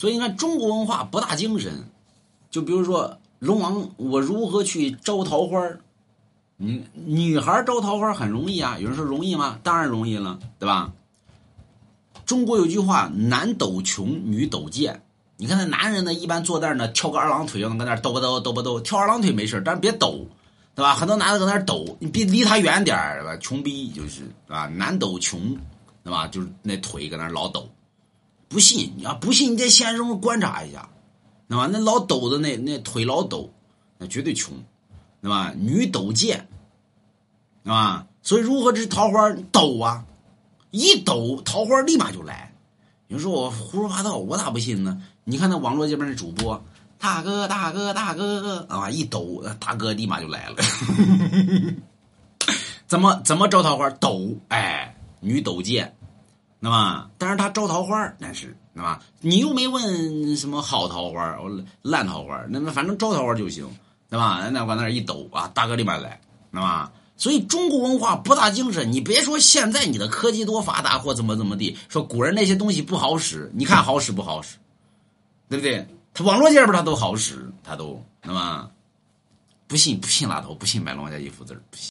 所以你看中国文化博大精深，就比如说龙王，我如何去招桃花嗯女孩招桃花很容易啊，有人说容易吗？当然容易了，对吧？中国有句话，男抖穷，女抖贱。你看那男人呢，一般坐那儿呢，跳个二郎腿，就能搁那抖吧抖抖吧抖，跳二郎腿没事但是别抖，对吧？很多男的搁那儿抖，你别离他远点儿，穷逼就是，对吧？男抖穷，对吧？就是那腿搁那儿老抖。不信你要不信，你在现实中观察一下，对吧？那老抖的那那腿老抖，那绝对穷，对吧？女抖贱，对吧？所以如何这桃花抖啊？一抖桃花立马就来。你说我胡说八道，我咋不信呢？你看那网络这边的主播，大哥大哥大哥啊，一抖，大哥立马就来了。怎么怎么招桃花？抖，哎，女抖贱，那么，但是他招桃花，那是，那么你又没问什么好桃花，烂桃花，那么反正招桃花就行，对吧？那往那一抖啊，大哥立马来，那么。所以中国文化博大精深，你别说现在你的科技多发达或怎么怎么地，说古人那些东西不好使，你看好使不好使，对不对？他网络界边他都好使，他都那么不信不信拉倒，不信买龙家一幅字不信。